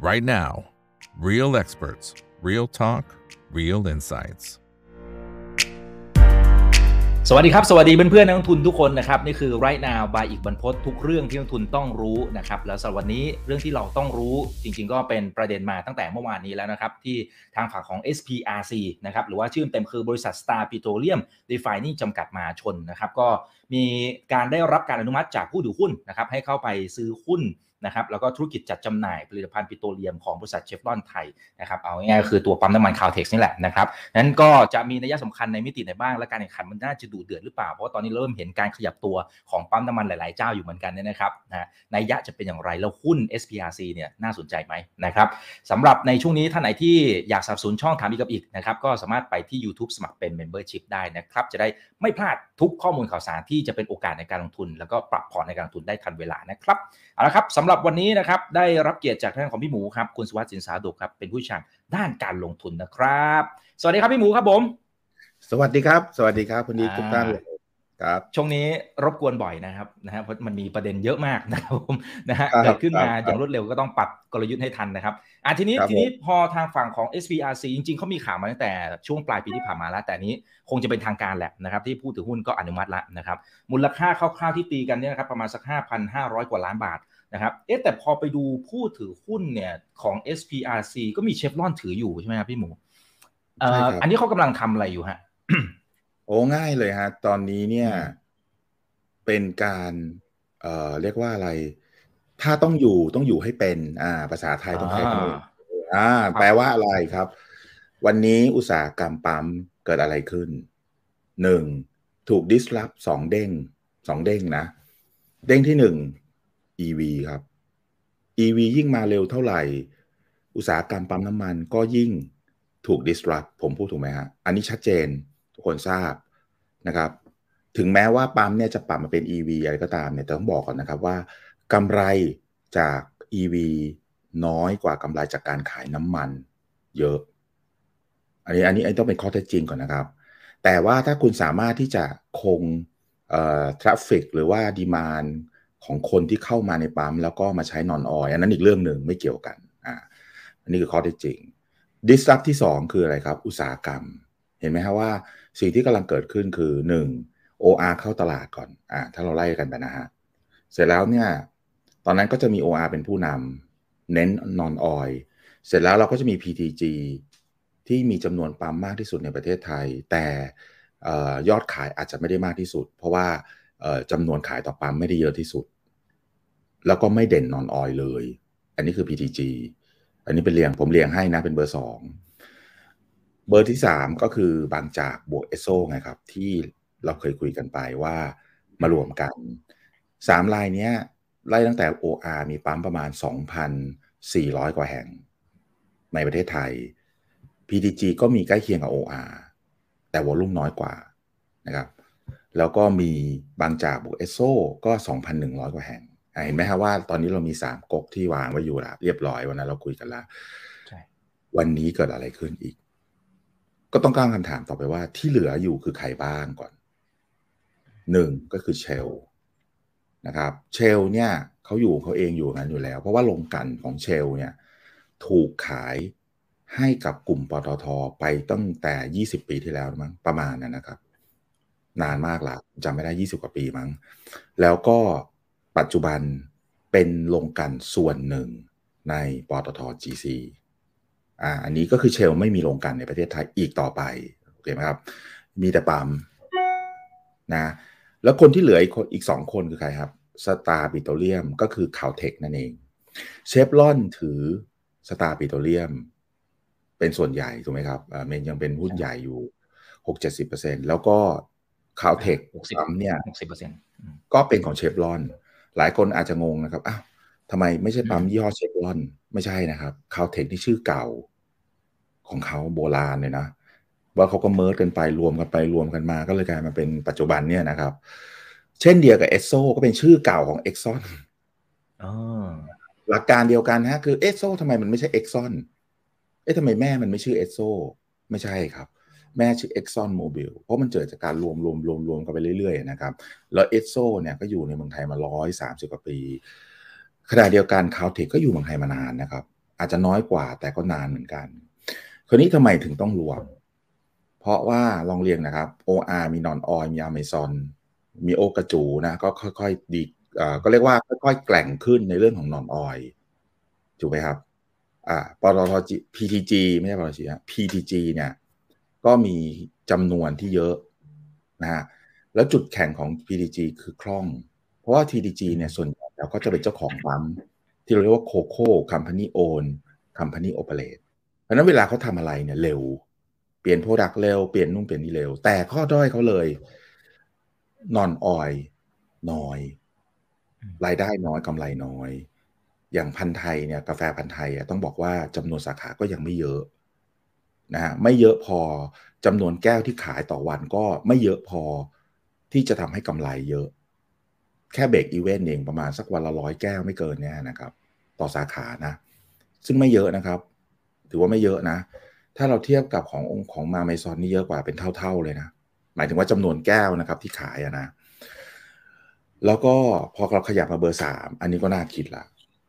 right now. Real experts, real talk, real insights. สวัสดีครับ สวัสดีเพื่อนๆนักลงทุนทุกคนนะครับ นี่คือ right now by อีกบรรพททุกเรื่องที่นักลงทุนต้องรู้นะครับ แล้วสำหรับวันนี้เรื่องที่เราต้องรู้จริงๆ ก็เป็นประเด็นมาตั้งแต่เมื่อวานนี้แล้วนะครับ ที่ทางฝั่งของ SPRC นะครับ หรือว่าชื่อเต็มคือบริษัท Star Petroleum Refining จำกัดมาชนนะครับ ก็มีการได้รับการอนุมัติจากผู้ถือหุ้นนะครับให้เข้าไปซื้อหุ้น นะครับแล้วก็ธุรกิจจัดจำหน่ายผลิตภัณฑ์ปิโตรเลียมของบริษัทเชฟรอนไทยนะครับเอาง่ายๆคือตัวปั๊มน้ำมันคาลเท็กซ์นี่แหละนะครับนั้นก็จะมีนัยสำคัญในมิติไหนบ้างและการแข่งขันมันน่าจะดูเดือดหรือเปล่าเพราะว่าตอนนี้เริ่มเห็นการขยับตัวของปั๊มน้ำมันหลายๆเจ้าอยู่เหมือนกันเนี่ยนะครับนะนัยยะจะเป็นอย่างไรแล้วหุ้น SPRC เนี่ยน่าสนใจไหมนะครับสำหรับในช่วงนี้ท่านไหนที่อยากสนับสนุนช่องถามอีกกับอิกนะครับก็สามารถไปที่ YouTube สมัครเป็น Membership ได้นะครับจะได้ไม่พลาดทุกข้อมูลข่าวสารที่จะเป็นโอกาสในการลงทุน แล้วก็ปรับพอร์ตในการลงทุนได้ทันเวลานะครับเอาละครับสำหรับวันนี้นะครับได้รับเกียรติจากท่านของพี่หมูครับคุณสุวัสดิ์สินสาดุครับเป็นผู้เชี่ยวชาญด้านการลงทุนนะครับ สวัสดีครับพี่หมูครับผม สวัสดีครับ สวัสดีครับคุณดีทุกท่านเลยครับช่วงนี้รบกวนบ่อยนะครับนะฮะเพราะมันมีประเด็นเยอะมากนะครับผมนะฮะเกิดขึ้นมาอย่างรวดเร็วก็ต้องปรับกลยุทธ์ให้ทันนะครับอะทีนี้ทีนี้พอทางฝั่งของ SPRC จริงๆเขามีข่าวมาตั้งแต่ช่วงปลายปีที่ผ่านมาแล้ว แต่นี้คงจะเป็นทางการแหละนะครับที่ผู้ถือหุ้นก็อนุมัติแล้วนะครับมูลค่าคร่าวๆที่ตีกันเนี่ยนะครับประมาณสัก 5,500 กว่าล้านบาท นะครับเอ๊ะแต่พอไปดูผู้ถือหุ้นเนี่ยของ SPRC ก็มีเชฟรอนถืออยู่ใช่ไหมครับพี่หมูเอ่ออันนี้เขากำลังทำอะไรอยู่ฮะโอ้ง่ายเลยฮะ ตอนนี้เนี่ยเป็นการเอ่อเรียกว่าอะไร ถ้าต้องอยู่ต้องอยู่ให้เป็น อ่า ภาษาไทยต้องใช้คำอ่า แปลว่าอะไรครับ วันนี้อุตสาหกรรมปั๊มเกิดอะไรขึ้นหนึ่งถูกดิสลอฟสองเด้งสองเด้งนะ เด้งที่หนึ่ง EV ครับ EV ยิ่งมาเร็วเท่าไหร่ อุตสาหกรรมปั๊มน้ำมันก็ยิ่งถูก disrupt ผมพูดถูกไหมฮะ อันนี้ชัดเจนทุกคนทราบนะครับ ถึงแม้ว่าปั๊มเนี่ยจะปรับมาเป็น EV อะไรก็ตามเนี่ยแต่ต้องบอกก่อนนะครับว่ากำไรจาก EV น้อยกว่ากำไรจากการขายน้ำมันเยอะ อันนี้อันนี้ต้องเป็นข้อเท็จจริงก่อนนะครับ แต่ว่าถ้าคุณสามารถที่จะคง traffic หรือว่า demand ของคนที่เข้ามาในปั๊มแล้วก็มาใช้ non-oil อันนั้นอีกเรื่องหนึ่งไม่เกี่ยวกันอ่าอันนี้คือข้อเท็จจริง disrupt ที่ 2 คืออะไรครับ อุตสาหกรรม เห็นไหมครับว่าสิ่งที่กำลังเกิดขึ้นคือ 1. OR เข้าตลาดก่อนอ่าถ้าเราไล่กันไปนะฮะเสร็จแล้วเนี่ยตอนนั้นก็จะมี OR เป็นผู้นำเน้นนอนออยเสร็จแล้วเราก็จะมี PTG ที่มีจำนวนปั๊มมากที่สุดในประเทศไทย แต่ยอดขายอาจจะไม่ได้มากที่สุด เพราะว่า จำนวนขายต่อปั๊มไม่ได้เยอะที่สุด แล้วก็ไม่เด่นนอนออยเลย อันนี้คือ PTG อันนี้เป็นเรียงผมเรียงให้นะเป็นเบอร์สองเบอร์ที่สามก็คือบางจากบวกเอสโซไงครับ ที่เราเคยคุยกันไปว่ามารวมกันสามลายนี้ไล่ตั้งแต่ OR มีปั๊มประมาณ 2,400 กว่าแห่ง ในประเทศไทย PTG ก็มีใกล้เคียงกับ OR แต่วอลุ่มน้อยกว่านะครับ แล้วก็มีบางจากบวกเอสโซก็ 2,100 กว่าแห่งเห็นไหมครับว่าตอนนี้เรามี 3ก๊กที่วางไว้อยู่แล้วเรียบร้อยวันนั้นเราคุยกันแล้ววันนี้เกิดอะไรขึ้นอีก ก็ต้องการคำถามต่อไปว่าที่เหลืออยู่คือใครบ้างก่อนหนึ่งก็คือเชลนะครับเชลเนี่ยเขาอยู่เขาเองอยู่งั้นอยู่แล้ว เพราะว่าลงกันของเชลเนี่ยถูกขายให้กับกลุ่มปตทไปตั้งแต่ 20 ปีที่แล้วมั้งประมาณนั้นนะครับ นานมากละจำไม่ได้20กว่าปีมั้ง แล้วก็ปัจจุบันเป็นโรงกลั่นส่วนหนึ่งในปตท GC อ่าอันนี้ก็คือเชลล์ไม่มีโรงกลั่นในประเทศไทยอีกต่อไปโอเคไหมครับ มีแต่ปั๊มนะแล้วคนที่เหลืออีกคนอีกสองคนคือใครครับสตาร์ปิโตรเลียมก็คือคาลเท็กซ์นั่นเอง เชฟรอนถือสตาร์ปิโตรเลียม เป็นส่วนใหญ่ถูกไหมครับ main ยังเป็นหุ้นใหญ่อยู่หกเจ็ดสิบเปอร์เซ็นต์แล้วก็ คาลเท็กซ์ปั๊มเนี่ยหกสิบเปอร์เซ็นต์ก็เป็นของเชฟรอน หลายคนอาจจะงงนะครับอ้าวทำไมไม่ใช่ปั๊มยี่ห้อเชฟรอน ไม่ใช่นะครับคาลเท็กซ์ที่ชื่อเก่าของเขาโบราณเลยนะ ว่าเขาก็ merge กันไปรวมกันไปรวมกันมา ก็เลยกลายมาเป็นปัจจุบันเนี่ยนะครับ เช่นเดียวกับเอสโซก็เป็นชื่อเก่าของเอ็กซอนหลักการเดียวกันฮะคือเอสโซทำไมมันไม่ใช่เอ็กซอนเอ๊ะทำไมแม่มันไม่ชื่อเอสโซไม่ใช่ครับ แม่ชื่อ Exxon Mobil เพราะมันเกิดจากการรวมรวมรวมรวมกันไปเรื่อยๆนะครับ แล้วเอสโซเนี่ยก็อยู่ในเมืองไทยมาร้อยสามสิบกว่าปี ขณะเดียวกันคาวเทคก็อยู่เมืองไทยมานานนะครับ อาจจะน้อยกว่าแต่ก็นานเหมือนกัน คราวนี้ทำไมถึงต้องรวม เพราะว่าลองเรียงนะครับ OR มีนอนออยมีอเมซอนมีโอกระจูนะก็ค่อยๆดีก็เรียกว่าค่อยๆแกล่งขึ้นในเรื่องของนอนออยถูกไหมครับอ่าปตท PTG ไม่ใช่ปตทฮะ PTG เนี่ย ก็มีจำนวนที่เยอะนะฮะแล้วจุดแข็งของ PTG คือคล่อง เพราะว่า TTG เนี่ยส่วนใหญ่แล้วก็จะเป็นเจ้าของปั๊มที่เราเรียกว่า COCO Company Own Company Operate เพราะนั้นเวลาเขาทำอะไรเนี่ยเร็ว เปลี่ยนโปรดักต์เร็ว เปลี่ยนนู่นเปลี่ยนนี่เร็ว แต่ข้อด้อยเขาเลยนอนออยน้อย รายได้น้อยกำไรน้อย อย่างพันไทยเนี่ยกาแฟพันไทยต้องบอกว่าจำนวนสาขาก็ยังไม่เยอะ นะฮะไม่เยอะพอจำนวนแก้วที่ขายต่อวันก็ไม่เยอะพอที่จะทำให้กำไรเยอะ แค่เบรกอีเวนต์เองประมาณสักวันละร้อยแก้วไม่เกินเนี่ยนะครับ ต่อสาขานะ ซึ่งไม่เยอะนะครับ ถือว่าไม่เยอะนะ ถ้าเราเทียบกับขององค์ของมาเมซอนนี่เยอะกว่าเป็นเท่า ๆเลยนะ หมายถึงว่าจำนวนแก้วนะครับที่ขายอะนะ แล้วก็พอเราขยับมาเบอร์สามอันนี้ก็น่าคิดละ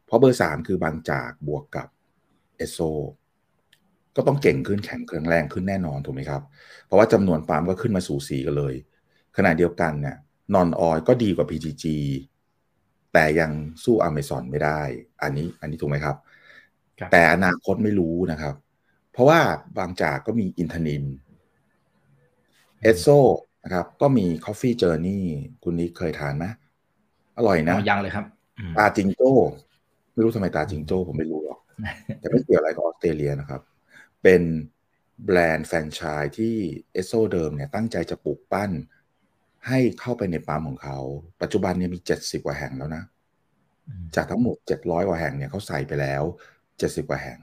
เพราะเบอร์สามคือบางจากบวกกับเอสโซ ก็ต้องเก่งขึ้นแข็งแข็งแรงขึ้นแน่นอนถูกไหมครับ เพราะว่าจำนวนปั๊มก็ขึ้นมาสู่สีกันเลย ขณะเดียวกันเนี่ยนอนออยก็ดีกว่า PGG แต่ยังสู้อเมซอนไม่ได้ อันนี้อันนี้ถูกไหมครับ แต่อนาคตไม่รู้นะครับ เพราะว่าบางจากก็มีอินทนินเอสโซนะครับ ก็มี Coffee Journey คุณนี้เคยทานไหมอร่อยนะยังเลยครับตาจิงโจ้ ไม่รู้ทำไมตาจิงโจ้ผมไม่รู้หรอก แต่ไม่เกี่ยวอะไรกับออสเตรเลียนะครับ เป็นแบรนด์แฟรนไชส์ที่เอสโซเดิมเนี่ยตั้งใจจะปลูกปั้น ให้เข้าไปในปั๊มของเขา ปัจจุบันเนี่ยมี 70 กว่าแห่งแล้วนะ จากทั้งหมด 700 กว่าแห่งเนี่ยเขาใส่ไปแล้ว 70 กว่าแห่ง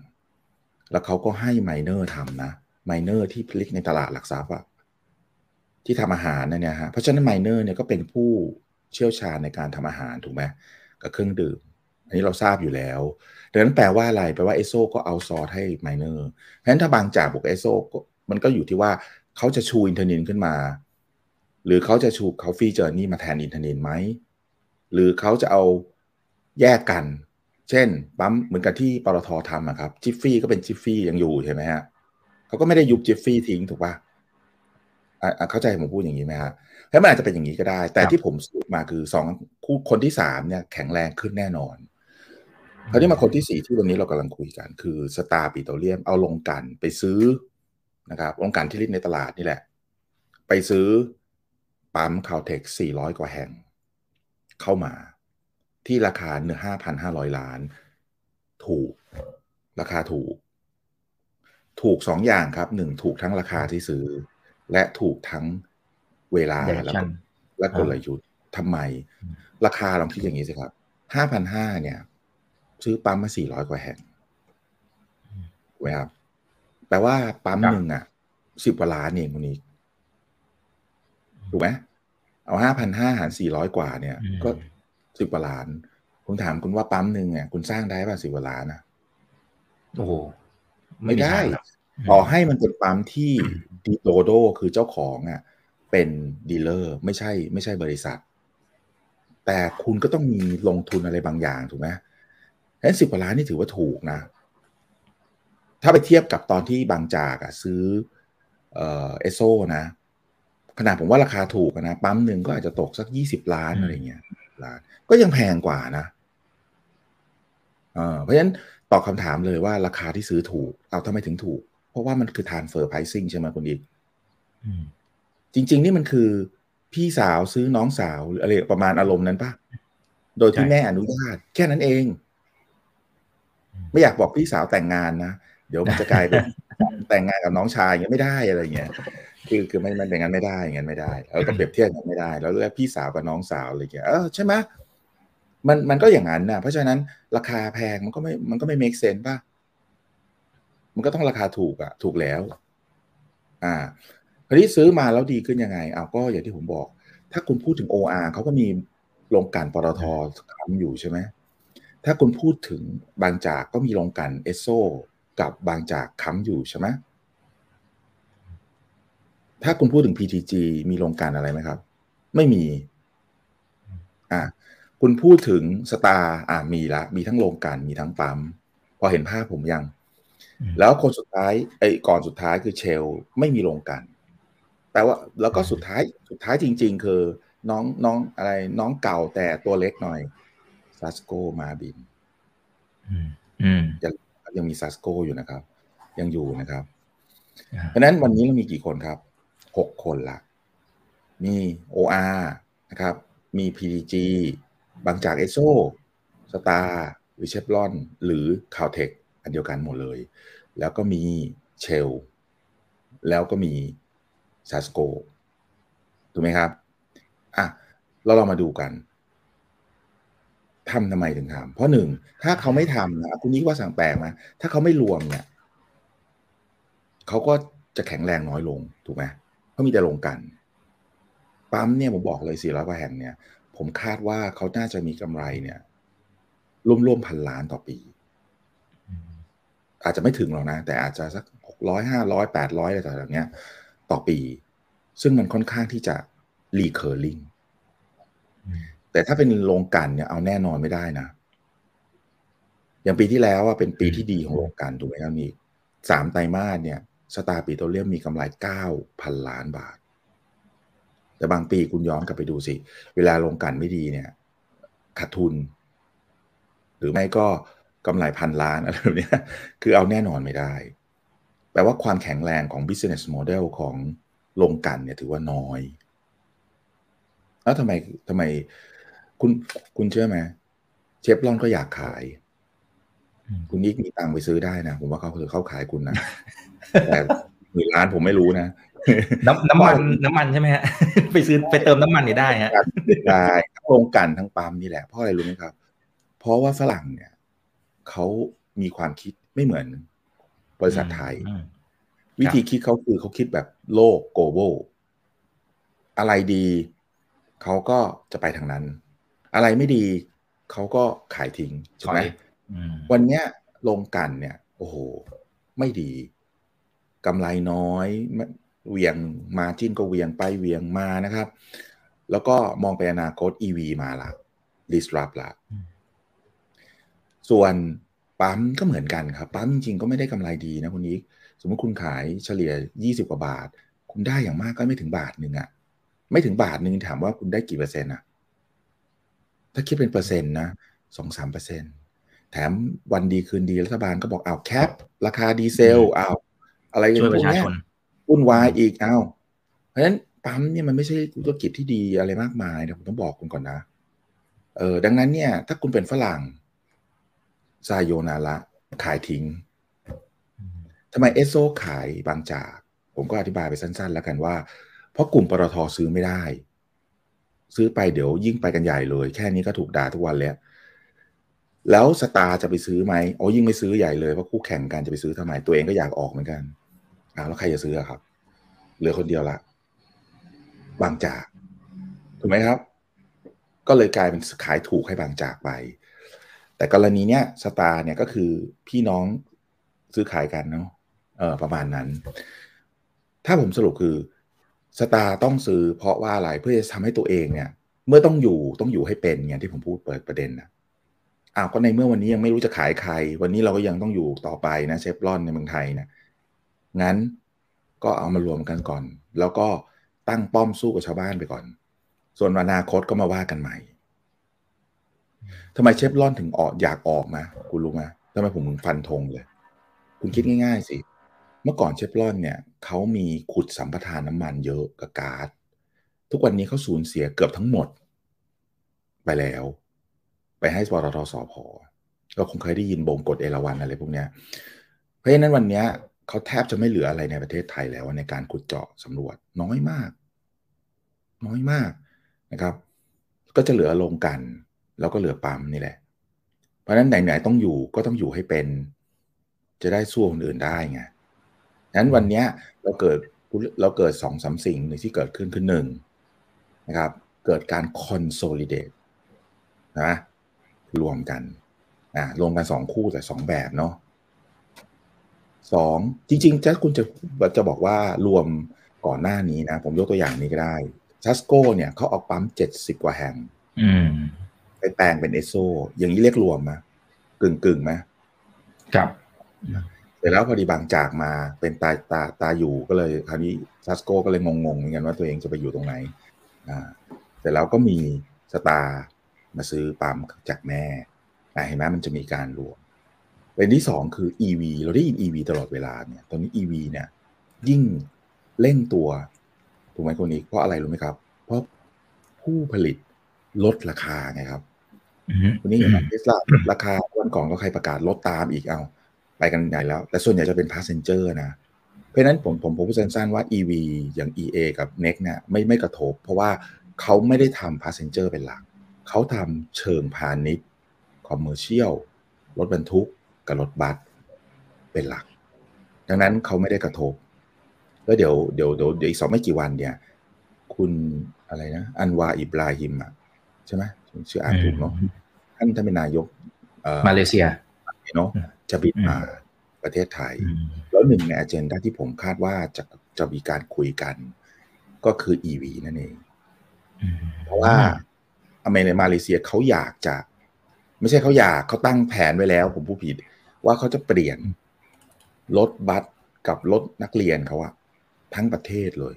แล้วเขาก็ให้ไมเนอร์ทำนะไมเนอร์ที่ผลิตในตลาดหลักทรัพย์อะที่ทำอาหารเนี่ยฮะเพราะฉะนั้นไมเนอร์เนี่ยก็เป็นผู้เชี่ยวชาญในการทำอาหารถูกไหมกับเครื่องดื่ม อันนี้เราทราบอยู่แล้วดังนั้นแปลว่าอะไร แปลว่าเอสโซก็ outsource ให้ไมเนอร์เพราะฉะนั้นถ้าบางจากบวกเอสโซมันก็อยู่ที่ว่าเขาจะชูอินเทอร์นินขึ้นมา หรือเขาจะชู Coffee Journey มาแทนอินเทอร์นินไหม หรือเขาจะเอาแยกกัน เช่นปั๊มเหมือนกับที่ปตททำนะครับจิฟฟี่ก็เป็นจิฟฟี่ยังอยู่ใช่ไหมฮะเขาก็ไม่ได้ยุบจิฟฟี่ทิ้งถูกปะเข้าใจผมพูดอย่างนี้ไหมฮะแล้วมันอาจจะเป็นอย่างนี้ก็ได้ แต่ที่ผมสรุปมาคือสองคู่คนที่สามเนี่ยแข็งแรงขึ้นแน่นอน คราวนี้มาคนที่สี่ที่วันนี้เรากำลังคุยกัน คือสตาร์ปิโตรเลียมเอาโรงกลั่นไปซื้อนะครับโรงกลั่นที่ list ในตลาดนี่แหละ ไปซื้อปั๊มคาวเทคสี่ร้อยกว่าแห่ง เข้ามาที่ราคาเนื้อห้าพันห้าร้อยล้าน ถูก ราคาถูก ถูกสองอย่างครับหนึ่งถูกทั้งราคาที่ซื้อ และถูกทั้งเวลาแล้วและกลยุทธ์ทำไม ราคาลองคิดอย่างนี้สิครับห้าพันห้าเนี่ย ซื้อปั๊มมาสี่ร้อยกว่าแห่งถูกไหมครับแปลว่าปั๊มหนึ่งอะสิบกว่าล้านเองคนนี้ถูกไหมเอาห้าพันห้าหารสี่ร้อยกว่าเนี่ย ก็สิบกว่าล้าน ผมถามคุณว่าปั๊มหนึ่งเนี่ยคุณสร้างได้ป่ะสิบกว่าล้านนะโอ้โหไม่ได้ต่อให้มันเป็นปั๊มที่ดีโดโดคือเจ้าของอะ เป็นดีลเลอร์ไม่ใช่ ไม่ใช่บริษัท แต่คุณก็ต้องมีลงทุนอะไรบางอย่างถูกไหม แค่สิบกว่าล้านนี่ถือว่าถูกนะ ถ้าไปเทียบกับตอนที่บางจากอะซื้อเอเอสโซนะ ขนาดผมว่าราคาถูกนะ ปั๊มหนึ่งก็อาจจะตกสักยี่สิบล้านอะไรเงี้ยล้านก็ยังแพงกว่านะเพราะฉะนั้นตอบคำถามเลยว่าราคาที่ซื้อถูก เอาทำไมถึงถูก เพราะว่ามันคือ transfer pricing ใช่ไหมคุณอิกจริง ๆ นี่มันคือพี่สาวซื้อน้องสาวหรืออะไรประมาณอารมณ์นั้นปะโดยที่แม่อนุญาตแค่นั้นเอง ไม่อยากบอกพี่สาวแต่งงานนะเดี๋ยวมันจะกลายเป็นแต่งงานกับน้องชายอย่างเงี้ยไม่ได้อะไรเงี้ยคือคือไม่ไม่เป็นงั้นไม่ได้อย่างนั้นไม่ได้เราก็เปรียบเทียบกันไม่ได้แล้วเรียกพี่สาวกับน้องสาวอะไรเงี้ยเออใช่ไหมมันมันก็อย่างนั้นนะเพราะฉะนั้นราคาแพงมันก็ไม่มันก็ไม่เมคเซนป่ะมันก็ต้องราคาถูกอะถูกแล้ว อ่าคราวนี้ซื้อมาแล้วดีขึ้นยังไงเอาก็อย่างที่ผมบอก ถ้าคุณพูดถึง OR เขาก็มีโรงกันปตทค้ำอยู่ใช่ไหม ถ้าคุณพูดถึงบางจากก็มีโรงกันเอสโซกับบางจากค้ำอยู่ใช่ไหมถ้าคุณพูดถึง PTG มีโรงการอะไรไหมครับ ไม่มี อ่าคุณพูดถึงสตาร์อ่ามีละ มีทั้งโรงการมีทั้งปั๊มพอเห็นภาพผมยัง แล้วคนสุดท้ายไอ้ก่อนสุดท้ายคือเชล ไม่มีโรงกลั่นแปลว่า แล้วก็สุดท้ายสุดท้ายจริง ๆ คือ น้องน้องอะไร น้องเก่าแต่ตัวเล็กหน่อย ซัสโก้มาบินอืมยังยังมีซัสโก้อยู่นะครับ ยังอยู่นะครับ เพราะนั้นวันนี้เรามีกี่คนครับหกคนละ มี OR นะครับ มี PTG บางจากเอสโซสตาร์หรือเชฟรอน หรือคาวเทคอันเดียวกันหมดเลย แล้วก็มีเชล แล้วก็มีซาสโกถูกไหมครับ อะเราเรามาดูกัน ทำทำไมถึงทำเพราะหนึ่งถ้าเขาไม่ทำนะคุณนี้ว่าสั่งแปลกไหมถ้าเขาไม่รวมเนี่ยเขาก็จะแข็งแรงน้อยลงถูกไหมเพราะมีแต่ลงกัน ปั๊มเนี่ยผมบอกเลยสี่ร้อยกว่าแห่งเนี่ย ผมคาดว่าเขาน่าจะมีกำไรเนี่ยร่วมๆพันล้านต่อปี อาจจะไม่ถึงหรอกนะ แต่อาจจะสักหกร้อยห้าร้อยแปดร้อยอะไรต่างๆเนี้ย ต่อปี ซึ่งมันค่อนข้างที่จะ recurring แต่ถ้าเป็นโรงกลั่นเนี่ยเอาแน่นอนไม่ได้นะ อย่างปีที่แล้วว่าเป็นปีที่ดีของโรงกลั่นถูกไหมครับนี่สามไตรมาสเนี่ยสตาร์ปิโตรเลียมมีกำไรเก้าพันล้านบาท แต่บางปีคุณย้อนกลับไปดูสิ เวลาโรงกันไม่ดีเนี่ยขาดทุน หรือไม่ก็กำไรพันล้านอะไรแบบนี้คือเอาแน่นอนไม่ได้ แปลว่าความแข็งแรงของ business model ของโรงกันเนี่ยถือว่าน้อย แล้วทำไมทำไม คุณคุณเชื่อไหมเชฟลอนก็อยากขาย คุณนิกมีตังค์ไปซื้อได้นะ ผมว่าเขาคือเขาขายคุณนะ แต่หมื่นล้านผมไม่รู้นะ น้ำน้ำมันน้ำมันใช่ไหมฮะ ไปซื้อไปเติมน้ำมันนี่ได้ฮะได้ทั้งโรงกันทั้งปั๊มนี่แหละ เพราะอะไรรู้ไหมครับ เพราะว่าฝรั่งเนี่ยเขามีความคิดไม่เหมือนบริษัทไทย วิธีคิดเขาคือเขาคิดแบบโลก global อะไรดี เขาก็จะไปทางนั้น อะไรไม่ดีเขาก็ขายทิ้งใช่ไหมวันเนี้ยลงกันเนี่ย โอ้โห ไม่ดีกำไรน้อยเวียงมาจิ้นก็เวียงไปเวียงมานะครับ แล้วก็มองไปอนาคต EV มาละ disrupt ละ ส่วนปั๊มก็เหมือนกันครับ ปั๊มจริงๆก็ไม่ได้กำไรดีนะคุณนี้สมมติคุณขายเฉลี่ย 20 กว่าบาท คุณได้อย่างมากก็ไม่ถึงบาทหนึ่งอะไม่ถึงบาทหนึ่งถามว่าคุณได้กี่เปอร์เซ็นต์อะ ถ้าคิดเป็นเปอร์เซ็นต์นะสองสามเปอร์เซ็นต์แถมวันดีคืนดีรัฐบาลก็บอกเอา cap ราคาดีเซลเอาอะไรกันพวกนี้วุ่นวายอีกเอาเพราะฉะนั้นปั๊มเนี่ยมันไม่ใช่ธุรกิจที่ดีอะไรมากมายนะผมต้องบอกคุณก่อนนะเออดังนั้นเนี่ย ถ้าคุณเป็นฝรั่งซาโยนาระขายทิ้งทำไมเอสโซขายบางจาก ผมก็อธิบายไปสั้น ๆ แล้วกันว่า เพราะกลุ่มปตทซื้อไม่ได้ ซื้อไปเดี๋ยวยิ่งไปกันใหญ่เลย แค่นี้ก็ถูกด่าทุกวันแล้ว แล้วสตาร์จะไปซื้อไหมโอ้ยิ่งไม่ซื้อใหญ่เลยเพราะคู่แข่งกันจะไปซื้อทำไมตัวเองก็อยากออกเหมือนกันอ้าวแล้วใครจะซื้อครับ เหลือคนเดียวละบางจากถูกไหมครับ ก็เลยกลายเป็นขายถูกให้บางจากไป แต่กรณีเนี้ยสตาร์เนี่ยก็คือพี่น้องซื้อขายกันเนาะเออประมาณนั้น ถ้าผมสรุปคือ สตาร์ต้องซื้อเพราะว่าอะไรเพื่อจะทำให้ตัวเองเนี่ย เมื่อต้องอยู่ต้องอยู่ให้เป็นอย่างที่ผมพูดเปิดประเด็นนะอ้าวก็ในเมื่อวันนี้ยังไม่รู้จะขายใคร วันนี้เราก็ยังต้องอยู่ต่อไปนะเชฟรอนในเมืองไทยนะงั้นก็เอามารวมกันก่อน แล้วก็ตั้งป้อมสู้กับชาวบ้านไปก่อน ส่วนอนาคตก็มาว่ากันใหม่ทำไมเชฟรอนถึงออกอยากออกมาคุณรู้ไหมทำไมผมถึงฟันธงเลย คุณคิดง่าย ๆสิ เมื่อก่อนเชฟรอนเนี่ยเขามีขุดสัมปทานน้ำมันเยอะกับก๊าซทุกวันนี้เขาสูญเสียเกือบทั้งหมด ไปแล้ว ไปให้ปตทสพเราคงเคยได้ยินบงกฎเอราวันอะไรพวกเนี้ยเพราะฉะนั้นวันนี้เขาแทบจะไม่เหลืออะไรในประเทศไทยแล้วในการขุดเจาะสำรวจน้อยมาก น้อยมากนะครับ ก็จะเหลือลงกัน แล้วก็เหลือปั๊มนี่แหละ เพราะฉะนั้นไหนๆต้องอยู่ก็ต้องอยู่ให้เป็น จะได้สู้คนอื่นได้ไง นั้นวันนี้เราเกิดเราเกิดสองสาสิ่งหนึ่งที่เกิดขึ้นคือหนึ่งนะครับ เกิดการ consolidate นะรวมกันอ่ารวมกันสองคู่แต่สองแบบเนาะสองจริงๆถ้าคุณจะจะบอกว่ารวมก่อนหน้านี้นะ ผมยกตัวอย่างนี้ก็ได้ซัสโกเนี่ยเขาเอาปั๊มเจ็ดสิบกว่าแห่งไปแปลงเป็นเอสโซ อย่างนี้เรียกรวมไหมกึ่งกึ่งไหมครับ เสร็จแล้วพอดีบางจากมาเป็นตาตาตาอยู่ก็เลยคราวนี้ซัสโกก็เลยงงๆเหมือนกันว่าตัวเองจะไปอยู่ตรงไหนอ่าเสร็จแล้วก็มีสตาร์มาซื้อปั๊มจากแม่อ่าเห็นไหมมันจะมีการรวมประเด็นที่สองคือ EV เราได้ยิน EV ตลอดเวลาเนี่ยตอนนี้ EV เนี่ยยิ่งเร่งตัวถูกไหมคนนี้เพราะอะไรรู้ไหมครับ เพราะผู้ผลิตลดราคาไงครับวันนี้เห็นไหมเทสลาราคาวันก่อนก็ใครประกาศลดตามอีกเอา ไปกันใหญ่แล้ว แต่ส่วนใหญ่จะเป็น passenger นะ เพราะฉะนั้นผมผมผมพูดสั้นๆว่า EV อย่าง EA กับ NEX เนี่ยไม่ไม่กระทบ เพราะว่าเขาไม่ได้ทำ passenger เป็นหลัก เขาทำเชิงพาณิชย์คอมเมอร์เชียลรถบรรทุกกับรถบัสเป็นหลัก ดังนั้นเขาไม่ได้กระทบ แล้วเดี๋ยวเดี๋ยวเดี๋ยวอีกสองไม่กี่วันเนี่ย คุณอะไรนะ อันวาอิบราฮิมอะใช่ไหมชื่ออ่านถูกเนาะท่านท่านเป็นนายกมาเลเซียเนาะ จะบินมาประเทศไทย แล้วหนึ่งในอเจนดาที่ผมคาดว่าจะจะมีการคุยกัน ก็คือ EV นั่นเอง เพราะว่าอเมริกามาเลเซียเขาอยากจะ ไม่ใช่เขาอยากเขาตั้งแผนไว้แล้ว ผมผู้ผิด ว่าเขาจะเปลี่ยนรถบัสกับรถนักเรียนเขาอะทั้งประเทศเลย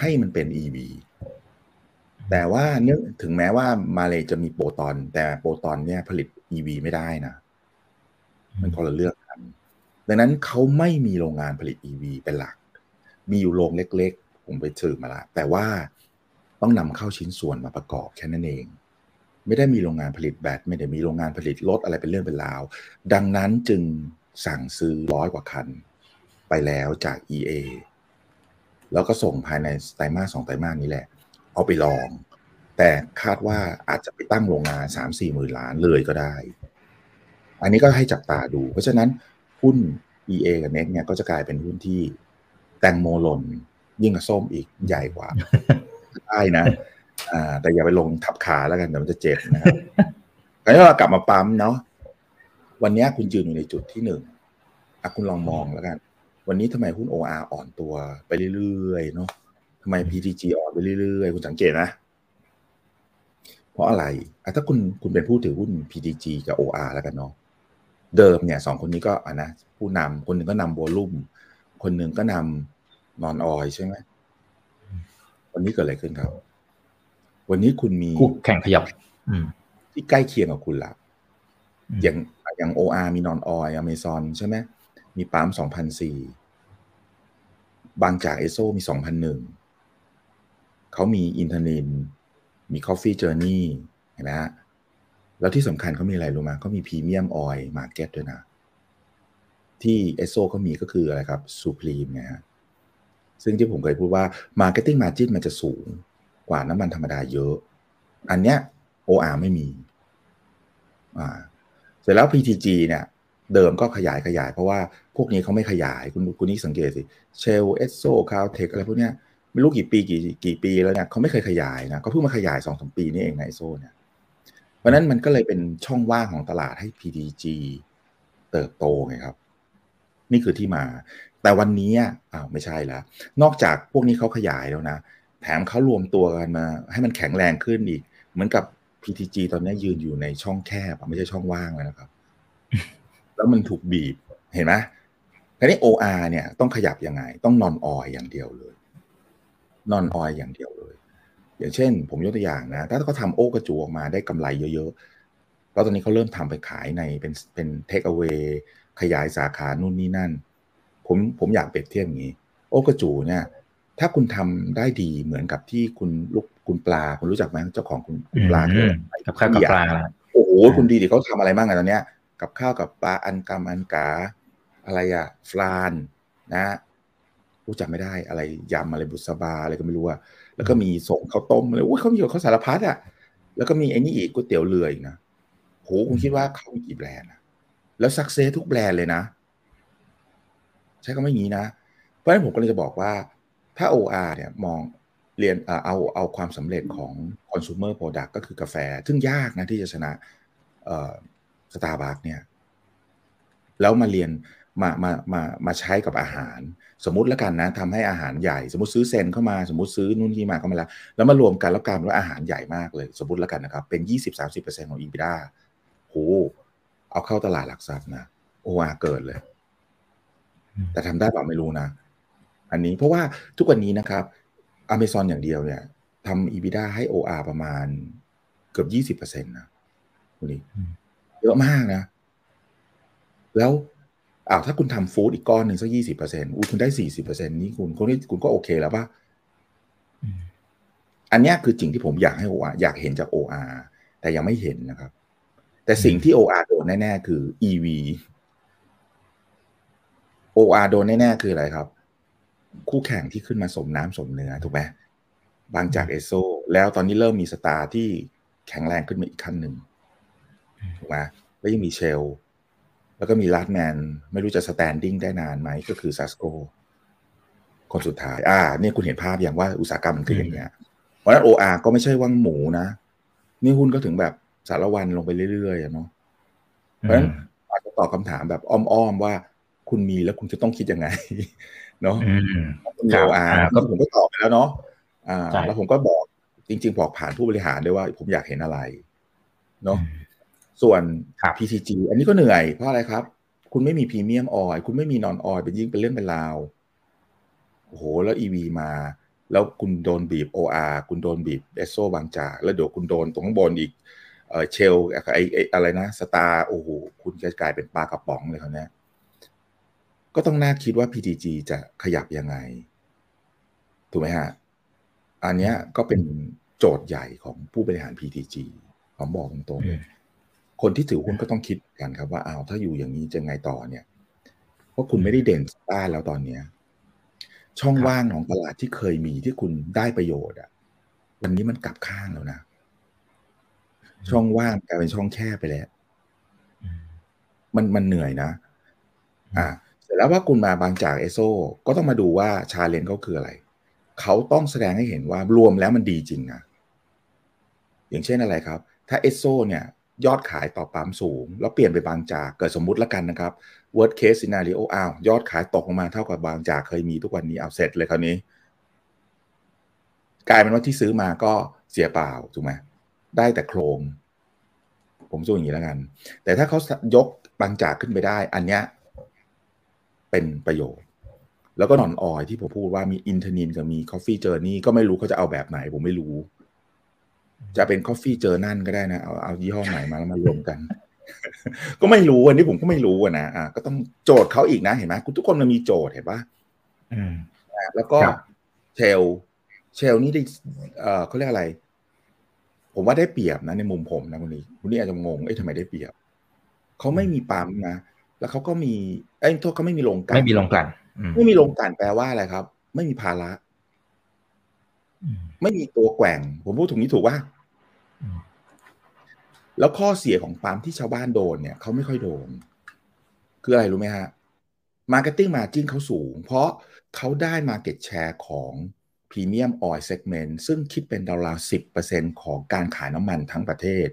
ให้มันเป็น EV แต่ว่าเนื่องถึงแม้ว่ามาเลยจะมีโปรตอน แต่โปรตอนเนี่ยผลิต EV ไม่ได้นะ มันคนละเรื่องกันดังนั้นเขาไม่มีโรงงานผลิต EV เป็นหลัก มีอยู่โรงเล็กๆ ผมไปสืบมาละ แต่ว่าต้องนำเข้าชิ้นส่วนมาประกอบแค่นั้นเอง ไม่ได้มีโรงงานผลิตแบตไม่ได้มีโรงงานผลิตรถอะไรเป็นเรื่องเป็นราว ดังนั้นจึงสั่งซื้อร้อยกว่าคัน ไปแล้วจาก EA แล้วก็ส่งภายในไตรมาสสองไตรมาสนี้แหละ เอาไปลอง แต่คาดว่าอาจจะไปตั้งโรงงานสามสี่หมื่นล้านเลยก็ได้ อันนี้ก็ให้จับตาดู เพราะฉะนั้นหุ้น EA กับ NEX เนี่ยก็จะกลายเป็นหุ้นที่แตงโมหล่นยิ่งกับส้มอีกใหญ่กว่าได้นะอ่า แต่อย่าไปลงทับขาแล้วกันเดี๋ยวมันจะเจ็บนะครับคราวนี้เรากลับมาปั๊มเนาะวันนี้คุณยืนอยู่ในจุดที่หนึ่งอะคุณลองมองแล้วกัน วันนี้ทำไมหุ้น OR อ่อนตัวไปเรื่อยๆเนาะทำไม PTG อ่อนไปเรื่อยๆ คุณสังเกตนะ เพราะอะไรอะถ้าคุณคุณเป็นผู้ถือหุ้น PTG กับ OR แล้วกันเนาะ เดิมเนี่ยสองคนนี้ก็อะนะผู้นำคนหนึ่งก็นำโวลุ่ม คนหนึ่งก็นำนอนออยใช่ไหมวันนี้เกิดอะไรขึ้นครับ วันนี้คุณมีคู่แข่งขยับที่ใกล้เคียงกับคุณละอย่างอย่าง OR มีนอนออยอเมซอนใช่ไหมมีปั๊มสองพันสี่บางจากเอโซมีสองพันหนึ่งเขามีอินเทอร์เน็ตมี Coffee Journey เห็นไหมฮะ แล้วที่สำคัญเขามีอะไรรู้ไหมเขามี premium oil market ด้วยนะ ที่เอสโซเขามีก็คืออะไรครับ Supreme ไงฮะซึ่งที่ผมเคยพูดว่า Marketing Margin มันจะสูงกว่าน้ำมันธรรมดาเยอะ อันเนี้ย OR ไม่มี อ่า เสร็จแล้ว PTG เนี่ย เดิมก็ขยายขยาย เพราะว่าพวกนี้เขาไม่ขยายคุณคุณนี่สังเกตสิเชลเอสโซคาวเทคอะไรพวกเนี้ยไม่รู้กี่ปีกี่กี่ปีแล้วเนี่ยเขาไม่เคยขยายนะเขาเพิ่งมาขยายสองสมปีนี่เองในโซเนี่ย เพราะนั้นมันก็เลยเป็นช่องว่างของตลาดให้ PTG เติบโตไงครับ นี่คือที่มา แต่วันนี้อ้าวไม่ใช่แล้ว นอกจากพวกนี้เขาขยายแล้วนะ แถมเขารวมตัวกันมา ให้มันแข็งแรงขึ้นอีก เหมือนกับ PTG ตอนนี้ยืนอยู่ในช่องแคบไม่ใช่ช่องว่างแล้วนะครับ แล้วมันถูกบีบเห็นไหมทีนี้ OR เนี่ยต้องขยับยังไง ต้องนอนออยอย่างเดียวเลยนอนออยอย่างเดียวเลย อย่างเช่น ผมยกตัวอย่างนะ ถ้าเขาทำโอกระจูออกมาได้กำไรเยอะๆ แล้วตอนนี้เขาเริ่มทำไปขายในเป็นเป็นเทคเอา a y ขยายสาขานู่นนี่นั่น ผมผมอยากเปรียบเทียบอย่างนี้ โอกระจูเนี่ยถ้าคุณทำได้ดีเหมือนกับที่คุณลูกคุณปลาคุณรู้จักไหมเจ้าของคุณคุณปลาเกิดกับข้าวกับปลาโอ้โหคุณดีดิเขาทำอะไรบ้างอะตอนเนี้ย กับข้าวกับปลาอันกรรมอันกา อะไรอะฟลานนะรู้จักไม่ได้อะไรยำอะไรบุษบาอะไรก็ไม่รู้อะ แล้วก็มีส่งข้าวต้มอะไรโอ้ยเขามีเขาสารพัดอะ แล้วก็มีไอ้นี่อีกก๋วยเตี๋ยวเรืออีกนะโหคุณคิดว่าเขามีกี่แบรนด์อะแล้วสักเซสทุกแบรนด์เลยนะ ใช้คำว่าอย่างนี้นะ เพราะฉะนั้นผมก็เลยจะบอกว่าถ้า OR เนี่ยมองเรียนเอาเอาความสำเร็จของ consumer product ก็คือกาแฟ ซึ่งยากนะที่จะชนะสตาร์บัคเนี่ย แล้วมาเรียน มามามามาใช้กับอาหาร สมมติแล้วกันนะทำให้อาหารใหญ่ สมมติซื้อเซนเข้ามาสมมติซื้อนู่นนี่มาเข้ามาแล้ว แล้วมารวมกันแล้วกลายเป็นว่าอาหารใหญ่มากเลย สมมติแล้วกันนะครับ เป็น 20-30%ของ EBITDA โหเอาเข้าตลาดหลักทรัพย์นะ OR เกิดเลย แต่ทำได้เปล่าไม่รู้นะ อันนี้เพราะว่าทุกวันนี้นะครับอเมซอนอย่างเดียวเนี่ยทำ EBITDA ให้ OR ประมาณเกือบยี่สิบเปอร์เซ็นต์นะคุณนี่เยอะมากนะ แล้ว อ้าวถ้าคุณทำฟู้ดอีกก้อนหนึ่งสักยี่สิบเปอร์เซ็นต์คุณได้สี่สิบเปอร์เซ็นต์นี้คุณคนนี้คุณก็โอเคแล้วป่ะอันนี้คือสิ่งที่ผมอยากให้ OR อยากเห็นจาก OR แต่ยังไม่เห็นนะครับ แต่สิ่งที่ OR โดนแน่ ๆ คือ EV OR โดนแน่ ๆ คืออะไรครับ คู่แข่งที่ขึ้นมาสมน้ำสมเนื้อถูกไหมบางจากเอสโซ่แล้วตอนนี้เริ่มมี Star ที่แข็งแรงขึ้นมาอีกขั้นหนึ่งถูกไหมแล้วยังมีเชลล์ แล้วก็มี last man ไม่รู้จะ standing ได้นานไหมก็คือซัสโก้คนสุดท้าย อ่าเนี่ยคุณเห็นภาพอย่างว่าอุตสาหกรรมมันคืออย่างเงี้ยเพราะฉะนั้น OR ก็ไม่ใช่หวานหมูนะ นี่หุ้นก็ถึงแบบสารวันลงไปเรื่อยๆเนาะเพราะฉะนั้นอาจจะตอบคำถามแบบอ้อมๆว่าคุณมีแล้วคุณจะต้องคิดยังไง เนาะคุณมี OR ก็ผมก็ตอบไปแล้วเนาะอ่า แล้วผมก็บอกจริง ๆ บอกผ่านผู้บริหารด้วยว่า ผมอยากเห็นอะไร เนาะ ส่วน PTG อันนี้ก็เหนื่อยเพราะอะไรครับ คุณไม่มีพรีเมียมออยคุณไม่มีนอนออยเป็นยิ่งเป็นเรื่องเป็นราวโอ้โหแล้ว EV มา แล้วคุณโดนบีบ OR คุณโดนบีบเอสโซบางจาก แล้วเดี๋ยวคุณโดนตรงข้างบนอีกเออเชลไอไออะไรนะสตาร์โอ้โหคุณจะกลายเป็นปลากระป๋องเลยเขาเนี้ยก็ต้องน่าคิดว่า PTG จะขยับยังไง ถูกไหมฮะ อันนี้ก็เป็นโจทย์ใหญ่ของผู้บริหาร PTG ผมบอกตรงๆเลย คนที่ถือหุ้นก็ต้องคิดกันครับว่าอ้าวถ้าอยู่อย่างนี้จะไงต่อเนี่ยเพราะคุณไม่ได้เด่นบ้านแล้วตอนเนี้ยช่องว่างของตลาดที่เคยมีที่คุณได้ประโยชน์อะวันนี้มันกลับข้างแล้วนะ ช่องว่างกลายเป็นช่องแคบไปแล้ว มันมันเหนื่อยนะ อ่า เสร็จแล้วว่าคุณมาบางจากเอโซก็ต้องมาดูว่าชาเลนจ์เขาคืออะไร เขาต้องแสดงให้เห็นว่ารวมแล้วมันดีจริงนะ อย่างเช่นอะไรครับ ถ้าเอโซเนี่ย ยอดขายต่อปั๊มสูง แล้วเปลี่ยนไปบางจากเกิดสมมุติแล้วกันนะครับ worst case scenario อ้าวยอดขายตกลงมาเท่ากับบางจากเคยมีทุกวันนี้เอาเสร็จเลยคราวนี้ กลายเป็นว่าที่ซื้อมาก็เสียเปล่าถูกไหมได้แต่โครง ผมสู้อย่างนี้แล้วกัน แต่ถ้าเขายกบางจากขึ้นไปได้ อันเนี้ยเป็นประโยชน์ แล้วก็ non-oil ที่ผมพูดว่ามีอินทนิลกับมี Coffee Journey ก็ไม่รู้เขาจะเอาแบบไหน ผมไม่รู้ จะเป็นคอฟฟี่เจอนั่นก็ได้นะ เอาเอายี่ห้อไหนมาแล้วมารวมกัน ก็ไม่รู้อันนี้ผมก็ไม่รู้นะอ่าก็ต้องโจทย์เขาอีกนะเห็นไหมทุกคนมันมีโจทย์เห็นปะแล้วก็เชลเชลนี่ได้เออเขาเรียกอะไร ผมว่าได้เปรียบนะในมุมผมนะคนนี้คนนี้อาจจะงงเอ้ยทำไมได้เปรียบเขาไม่มีปั๊มนะแล้วเขาก็มีไอ้โทษเขาไม่มีโรงกันไม่มีโรงกันไม่มีโรงกันแปลว่าอะไรครับ ไม่มีภาระไม่มีตัวแกว่ง ผมพูดถูกนี้ถูกว่า แล้วข้อเสียของปั๊มที่ชาวบ้านโดนเนี่ยเขาไม่ค่อยโดน คืออะไรรู้ไหมฮะ Marketing Margin เขาสูง เพราะเขาได้ market share ของ premium oil segment ซึ่งคิดเป็นดอลลาร์สิบเปอร์เซ็นต์ของการขายน้ำมันทั้งประเทศ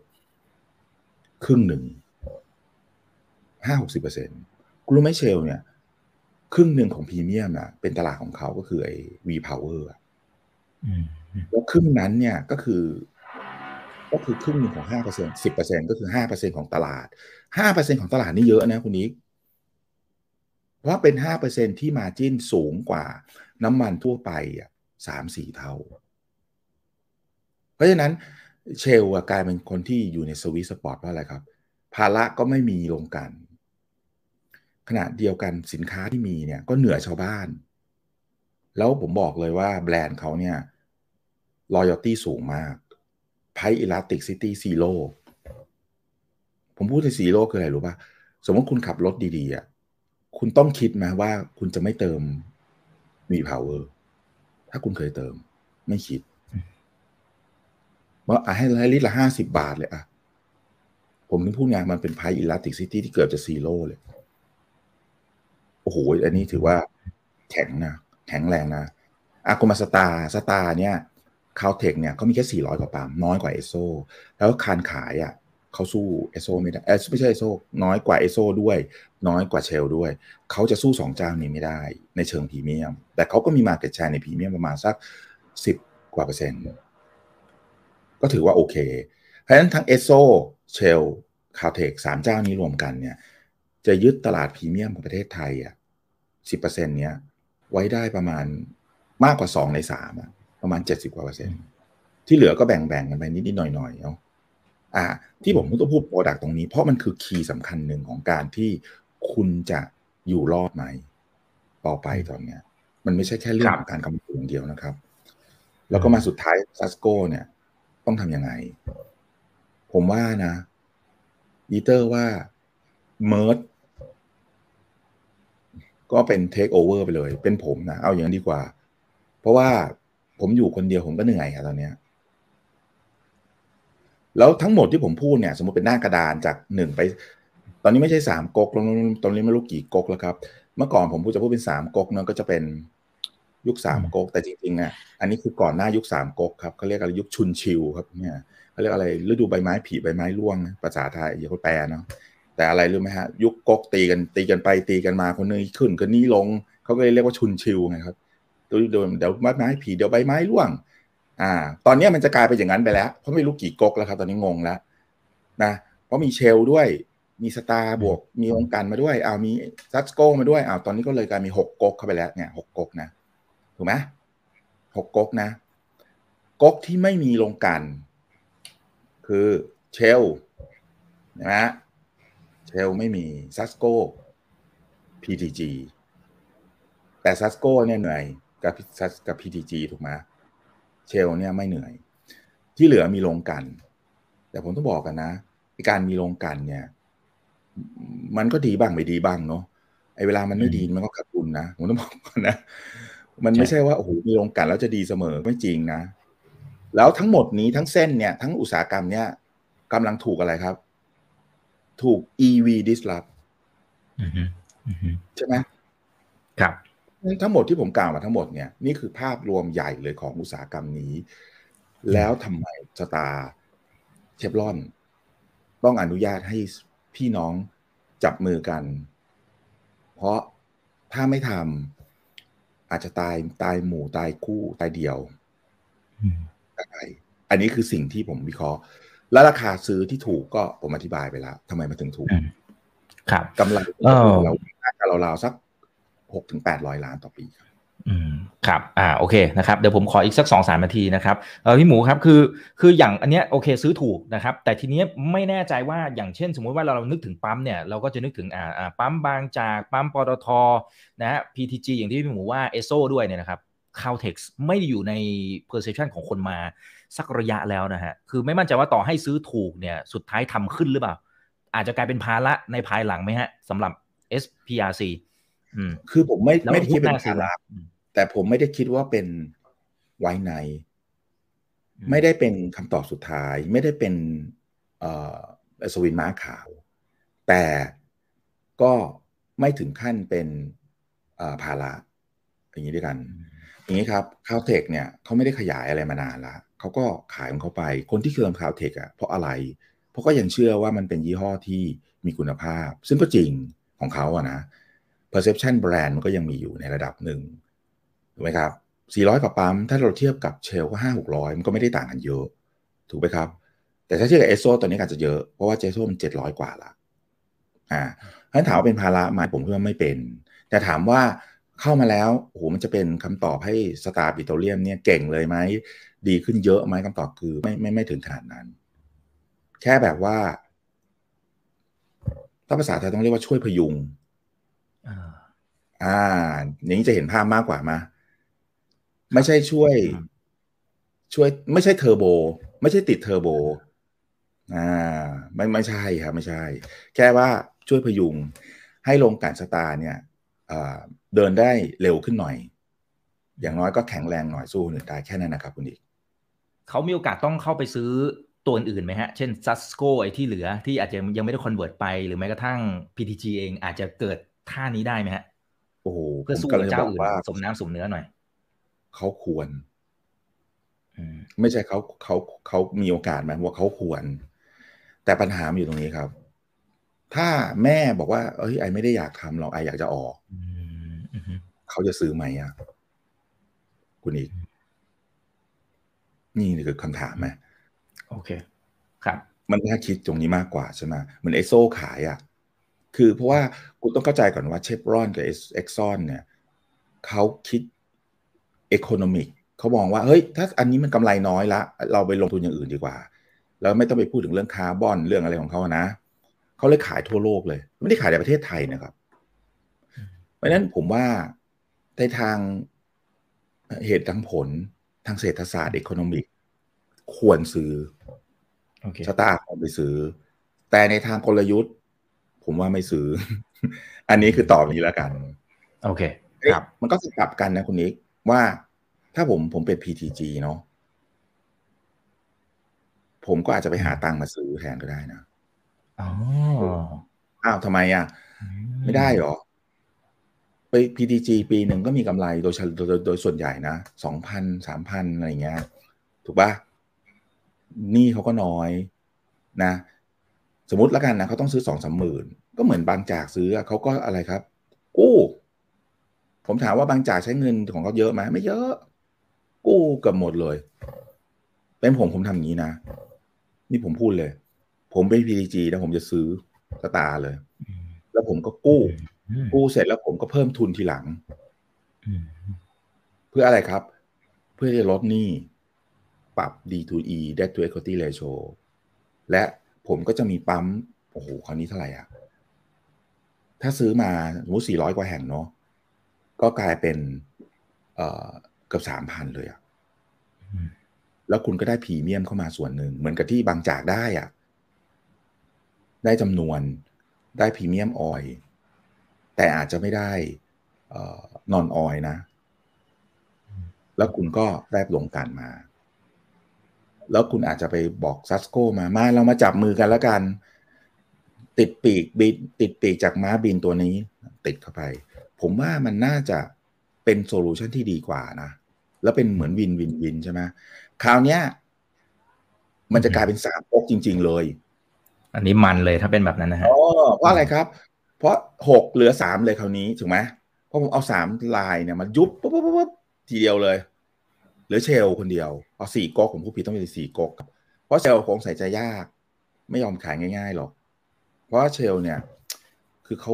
ครึ่งหนึ่งห้าหกสิบเปอร์เซ็นต์กลูไม่เชลล์เนี่ยครึ่งหนึ่งของพรีเมียมอะเป็นตลาดของเขาก็คือไอ้ V-Power แล้วครึ่งนั้นเนี่ยก็คือ ก็คือครึ่งหนึ่งของห้าเปอร์เซ็นต์สิบเปอร์เซ็นต์ก็คือห้าเปอร์เซ็นต์ของตลาดห้าเปอร์เซ็นต์ของตลาดนี่เยอะนะคุณนิกเพราะเป็นห้าเปอร์เซ็นต์ที่ margin สูงกว่าน้ำมันทั่วไปอะสามสี่เท่า เพราะฉะนั้นเชลล์กลายเป็นคนที่อยู่ใน sweet spot ว่าอะไรครับ ภาระก็ไม่มีลงกัน ขณะเดียวกันสินค้าที่มีเนี่ยก็เหนือชาวบ้าน แล้วผมบอกเลยว่าแบรนด์เขาเนี่ย loyalty สูงมาก price elasticity zero ผมพูดในซีโร่คืออะไรรู้ป่ะ สมมติคุณขับรถดีๆอะคุณต้องคิดไหมว่าคุณจะไม่เติมมี power ถ้าคุณเคยเติม ไม่คิดว่าให้ให้ลิตรละห้าสิบบาทเลยอะ ผมถึงพูดไงมันเป็น price elasticity ที่เกือบจะ zero เลย โอ้โห อันนี้ถือว่าแข็งนะ แข็งแรงนะอากุมา Star Star เนี่ย Caltex เนี่ยเขามีแค่สี่ร้อยกว่าปั๊มน้อยกว่าเอสโซ่แล้วการขายอะเขาสู้เอสโซ่ไม่ได้เออไม่ใช่เอสโซ่น้อยกว่าเอสโซ่ด้วย น้อยกว่าเชลล์ด้วย เขาจะสู้สองเจ้านี้ไม่ได้ในเชิงพรีเมียม แต่เขาก็มี market share ในพรีเมียมประมาณสักสิบกว่าเปอร์เซ็นต์ ก็ถือว่าโอเค เพราะฉะนั้นทั้งเอสโซ่เชลล์ Caltex สามเจ้านี้รวมกันเนี่ย จะยึดตลาดพรีเมียมของประเทศไทยอะสิบเปอร์เซ็นต์เนี้ยไว้ได้ประมาณมากกว่าสองในสามอะ ประมาณเจ็ดสิบกว่าเปอร์เซ็นต์ที่เหลือก็แบ่งๆกันไปนิดๆหน่อยๆเนาะอ่า ที่ผมต้องพูด product ตรงนี้เพราะมันคือคีย์สำคัญหนึ่งของการที่คุณจะอยู่รอดไหมต่อไปตอนเนี้ย มันไม่ใช่แค่เรื่องของการกลั่นอย่างเดียวนะครับ แล้วก็มาสุดท้ายซัสโก้เนี่ย ต้องทำยังไง ผมว่านะ either ว่า merge ก็เป็นเทคโอเวอร์ไปเลย เป็นผมนะ เอาอย่างนี้ดีกว่า เพราะว่า ผมอยู่คนเดียวผมก็เหนื่อยอะตอนเนี้ยแล้วทั้งหมดที่ผมพูดเนี่ย สมมติเป็นหน้ากระดานจากหนึ่งไป ตอนนี้ไม่ใช่สามก๊กตอนนี้ไม่รู้กี่ก๊กแล้วครับ เมื่อก่อนผมพูดจะพูดเป็นสามก๊กเนาะก็จะเป็นยุคสามก๊กแต่จริงๆอะอันนี้คือก่อนหน้ายุคสามก๊กครับเขาเรียกอะไรยุคชุนชิวครับเนี่ยเขาเรียกอะไรฤดูใบไม้ผลิใบไม้ร่วงภาษาไทยอย่าเขาแปลเนาะแต่อะไรรู้ไหมฮะ ยุคก๊กตีกันตีกันไปตีกันมาคนนี้ขึ้นคนนี้ลงเขาก็เลยเรียกว่าชุนชิวไงครับ เดี๋ยวเดี๋ยวใบไม้ผลิเดี๋ยวใบไม้ร่วง อ่า ตอนนี้มันจะกลายเป็นอย่างนั้นไปแล้ว เพราะไม่รู้กี่ก๊กแล้วครับ ตอนนี้งงแล้วนะเพราะมีเชลล์ด้วย มี Star บวกมีโรงกลั่นมาด้วยเอามีซัสโก้มาด้วยเอาตอนนี้ก็เลยกลายมีหกก๊กเข้าไปแล้วเนี่ยหกก๊กนะถูกไหมหกก๊กนะก๊กที่ไม่มีลงกัน คือเชลนะฮะเชลไม่มีซัสโก PTG แต่ซัสโกเนี่ยเหนื่อย กับซัสกับ PTG ถูกไหมเชลเนี่ยไม่เหนื่อย ที่เหลือมีลงกัน แต่ผมต้องบอกกันนะการมีลงกันเนี่ย มันก็ดีบ้างไม่ดีบ้างเนาะไอ้เวลามันไม่ดีมันก็ขาดทุนนะผมต้องบอกก่อนนะมันไม่ใช่ว่าโอ้โหมีลงกันแล้วจะดีเสมอไม่จริงนะ แล้วทั้งหมดนี้ทั้งเส้นเนี่ย ทั้งอุตสาหกรรมเนี่ยกำลังถูกอะไรครับ ถูก EV disrupt ใช่ไหมครับ ทั้งหมดที่ผมกล่าวมาทั้งหมดเนี่ยนี่คือภาพรวมใหญ่เลยของอุตสาหกรรมนี้ แล้วทำไมสตาร์เชฟรอน ต้องอนุญาตให้พี่น้องจับมือกัน เพราะถ้าไม่ทำอาจจะตายตายหมู่ตายคู่ตายเดียวอะไรอันนี้คือสิ่งที่ผมวิเคราะห์ แล้วราคาซื้อที่ถูกก็ผมอธิบายไปแล้วทำไมมันถึงถูก ครับกำไรเราน่าจะราวๆสัก หกถึงแปดร้อยล้านต่อปีครับอืมครับอ่าโอเคนะครับเดี๋ยวผมขออีกสักสองสามนาทีนะครับเออพี่หมูครับคือคืออย่างอันเนี้ยโอเคซื้อถูกนะครับแต่ทีเนี้ยไม่แน่ใจว่าอย่างเช่น สมมุติว่าเราเรานึกถึงปั๊มเนี่ยเราก็จะนึกถึงอ่าอ่าปั๊มบางจากปั๊มปตทนะฮะ PTG อย่างที่พี่หมูว่าเอโซด้วยเนี่ยนะครับ c a l t e x ไม่ได้อยู่ใน perception ของคนมาสักระยะแล้วนะฮะคือไม่มั่นใจว่าต่อให้ซื้อถูกเนี่ยสุดท้ายทำขึ้นหรือเปล่า อาจจะกลายเป็นภาระในภายหลังไหมฮะสำหรับ SPRC อืม คือผมไม่แล้วไม่ได้คิดเป็นหุ้นน่าซื้ภาอระแต่ผมไม่ได้คิดว่าเป็นไว้ในอืมไม่ได้เป็นคำตอบสุดท้าย ไม่ได้เป็นเอ่อสวินม้าขาว แต่ก็ไม่ถึงขั้นเป็นเอ่อภาระอย่างนี้ด้วยกัน อย่างนี้ครับคาวเทคเนี่ยเขาไม่ได้ขยายอะไรมานานละเขาก็ขายของเขาไป คนที่เคลืมคาวเทคอะเพราะอะไร เพราะก็ยังเชื่อว่ามันเป็นยี่ห้อที่มีคุณภาพ ซึ่งก็จริงของเขาอะนะ perception brand มันก็ยังมีอยู่ในระดับหนึ่งถูกไหมครับ400กว่าปั๊ม ถ้าเราเทียบกับเชลก็5 600 มันก็ไม่ได้ต่างกันเยอะ ถูกไหมครับ แต่ถ้าเทียบกับเอสโซตอนนี้อาจจะเยอะ เพราะว่าเจโซมัน 700 กว่าละอ่าเพรานถามว่าเป็นภาระไหมผมคิดว่าไม่เป็น แต่ถามว่าเข้ามาแล้วโอ้โหมันจะเป็นคำตอบให้สตาร์ปิโตเลียมเนี่ยเก่งเลยไหม ดีขึ้นเยอะไหมคำตอบคือไม่ไม่ไม่ถึงขนาดนั้น แค่แบบว่าถ้าภาษาไทยต้องเรียกว่าช่วยพยุง อ่าอ่าอย่างนี้จะเห็นภาพมากกว่ามา ไม่ใช่ช่วยอืมช่วย ไม่ใช่เทอร์โบ ไม่ใช่ติดเทอร์โบ อ่า ไม่ไม่ใช่ครับ ไม่ใช่ แค่ว่าช่วยพยุง ให้ลงการสตาร์เนี่ยอ่าเดินได้เร็วขึ้นหน่อย อย่างน้อยก็แข็งแรงหน่อยสู้คนอื่นได้แค่นั้นนะครับคุณอีกเขามีโอกาสต้องเข้าไปซื้อตัวอื่นไหมฮะ เช่นซัสโกไอที่เหลือที่อาจจะยังไม่ได้คอนเวิร์ตไป หรือแม้กระทั่ง PTG เองอาจจะเกิด ท่านี้ได้ไหมฮะ โอ้โหเพื่อผมสู้กำกัลับงจะเจ้าบอกอื่นว่าสมน้ำสมเนื้อหน่อย เขาควรอืมไม่ใช่เขาเขาเขามีโอกาสไหมว่าเขาควร แต่ปัญหามันอยู่ตรงนี้ครับ ถ้าแม่บอกว่า เอ้ยไอไม่ได้อยากทำหรอกไออยากจะออกอืมอืมเขาจะซื้อไหมอะคุณอีก นี่คือคำถามไหมโอเค ครับ มันน่าคิดตรงนี้มากกว่าใช่ไหมเหมือนเอโซขายอะ คือเพราะว่าคุณต้องเข้าใจก่อนว่าเชฟรอนกับเอ็กซอนเนี่ยเขาคิดเอโคโนมิกเขามองว่าเฮ้ยถ้าอันนี้มันกำไรน้อยละ เราไปลงทุนอย่างอื่นดีกว่า แล้วไม่ต้องไปพูดถึงเรื่องคาร์บอนเรื่องอะไรของเขานะเขาเลยขายทั่วโลกเลย ไม่ได้ขายในประเทศไทยนะครับ เพราะฉะนั้นผมว่าในทางเหตุทางผลทางเศรษฐศาสตร์อีโคโนมิกควรซื้อ okay. สตาร์ควรไปซื้อ แต่ในทางกลยุทธ์ ผมว่าไม่ซื้อ อันนี้คือตอบนี้แล้วกัน โอเค ครับ มันก็สลับกันนะคุณนิกว่าถ้าผมผมเป็น PTG เนาะผมก็อาจจะไปหาตังค์มาซื้อแทนก็ได้นะอ๋ออ้าวทำไมอะ ไม่ได้หรอ ไป PTG ปีหนึ่งก็มีกำไรโดยโดยโดยส่วนใหญ่นะสองพันสามพันอะไรเงี้ย ถูกปะนี่เขาก็น้อยนะ สมมติแล้วกันนะเขาต้องซื้อสองสามหมื่นก็เหมือนบางจากซื้อเขาก็อะไรครับ กู้ ผมถามว่าบางจากใช้เงินของเขาเยอะไหมไม่เยอะ กู้เกือบหมดเลย เป็นผมผมทำอย่างนี้นะ นี่ผมพูดเลย ผมเป็น PDG แล้วผมจะซื้อสตาร์เลย แล้วผมก็กู้ กู้เสร็จแล้วผมก็เพิ่มทุนทีหลังเพื่ออะไรครับ เพื่อจะลดหนี้ ปรับ D2E debt to equity ratio และ ผมก็จะมีปั๊มโอ้โหคราวนี้เท่าไหร่อะถ้าซื้อมาสมมติสี่ร้อยกว่าแห่งเนาะก็กลายเป็นเอ่อเกือบสามพันเลยอะแล้วคุณก็ได้พรีเมียมเข้ามาส่วนหนึ่ง เหมือนกับที่บางจากได้อะได้จำนวนได้พรีเมียมออยแต่อาจจะไม่ได้นอนออยนะ แล้วคุณก็ได้ลงกันมา แล้วคุณอาจจะไปบอก Susco มามาเรามาจับมือกันแล้วกัน ติดปีกบินติดปีกจากม้าบินตัวนี้ ติดเข้าไป ผมว่ามันน่าจะเป็น solution ที่ดีกว่านะ แล้วเป็นเหมือน win win win ใช่ไหมคราวเนี้ย มันจะกลายเป็นสามก๊กจริง ๆ เลย อันนี้มันเลยถ้าเป็นแบบนั้นนะฮะอ๋อเพราะอะไรครับ เพราะหกเหลือสามเลยคราวนี้ถูกไหมเพราะผมเอาสามรายเนี่ยมายุบปุ๊บปุ๊บปุ๊บทีเดียวเลย หรือเชลคนเดียวเอาสี่ก๊กผมพูดผิดต้องเป็นสี่ก๊กเพราะเชลคงใส่ใจยาก ไม่ยอมขายง่ายๆหรอก เพราะเชลเนี่ย คือเขา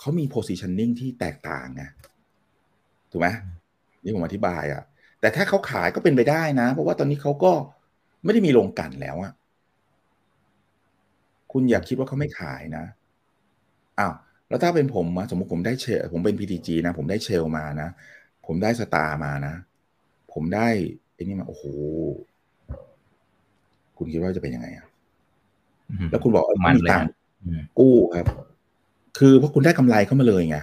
เขามี positioning ที่แตกต่างไงถูกไหมนี่ผมอธิบายอะ่ะ แต่ถ้าเขาขายก็เป็นไปได้นะ เพราะว่าตอนนี้เขาก็ไม่ได้มีโรงกันแล้วอะคุณอยากคิดว่าเขาไม่ขายนะอ้าวแล้วถ้าเป็นผมสมมติผมได้เชลผมเป็น PTG นะ ผมได้เชลมานะ ผมได้สตาร์มานะ ผมได้ไอ้นี่มาโอ้โห คุณคิดว่าจะเป็นยังไงอะแล้วคุณบอกมันมีตังกู้ครับ คือเพราะคุณได้กำไรเข้ามาเลยไง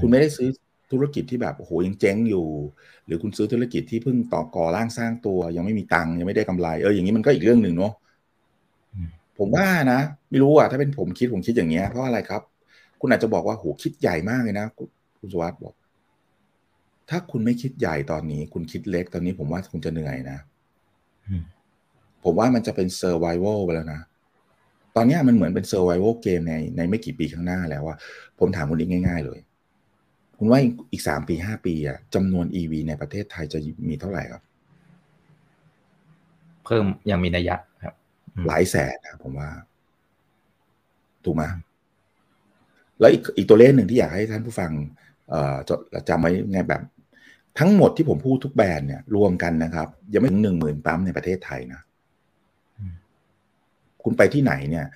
คุณไม่ได้ซื้อธุรกิจที่แบบโอ้โหยังเจ๊งอยู่ หรือคุณซื้อธุรกิจที่เพิ่งต่อก่อร่างสร้างตัว ยังไม่มีตังค์ยังไม่ได้กำไรเอออย่างนี้มันก็อีกเรื่องหนึ่งเนาะผมว่านะไม่รู้อะถ้าเป็นผมคิดผมคิดอย่างเงี้ยเพราะอะไรครับ คุณอาจจะบอกว่าโหคิดใหญ่มากเลยนะคุณสวัสดิ์บอก ถ้าคุณไม่คิดใหญ่ตอนนี้ คุณคิดเล็กตอนนี้ผมว่าคุณจะเหนื่อยนะผมว่ามันจะเป็นเซอร์ไวโวไปแล้วนะ ตอนนี้มันเหมือนเป็นเซอร์ไวโวเกมในในไม่กี่ปีข้างหน้าแล้วว่าผมถามคุณอีกง่าย ๆ เลย คุณว่าอีกสามปีห้าปีอะจำนวน EV ในประเทศไทยจะมีเท่าไหร่ครับ เพิ่มยังมีนัยยะครับ หลายแสนนะผมว่า ถูกไหมแล้วอีกอีกตัวเลขหนึ่งที่อยากให้ท่านผู้ฟัง จดจำไว้ไงแบบ ทั้งหมดที่ผมพูดทุกแบรนด์เนี่ยรวมกันนะครับ ยังไม่ถึงหนึ่งหมื่นปั๊มในประเทศไทยนะคุณไปที่ไหนเนี่ย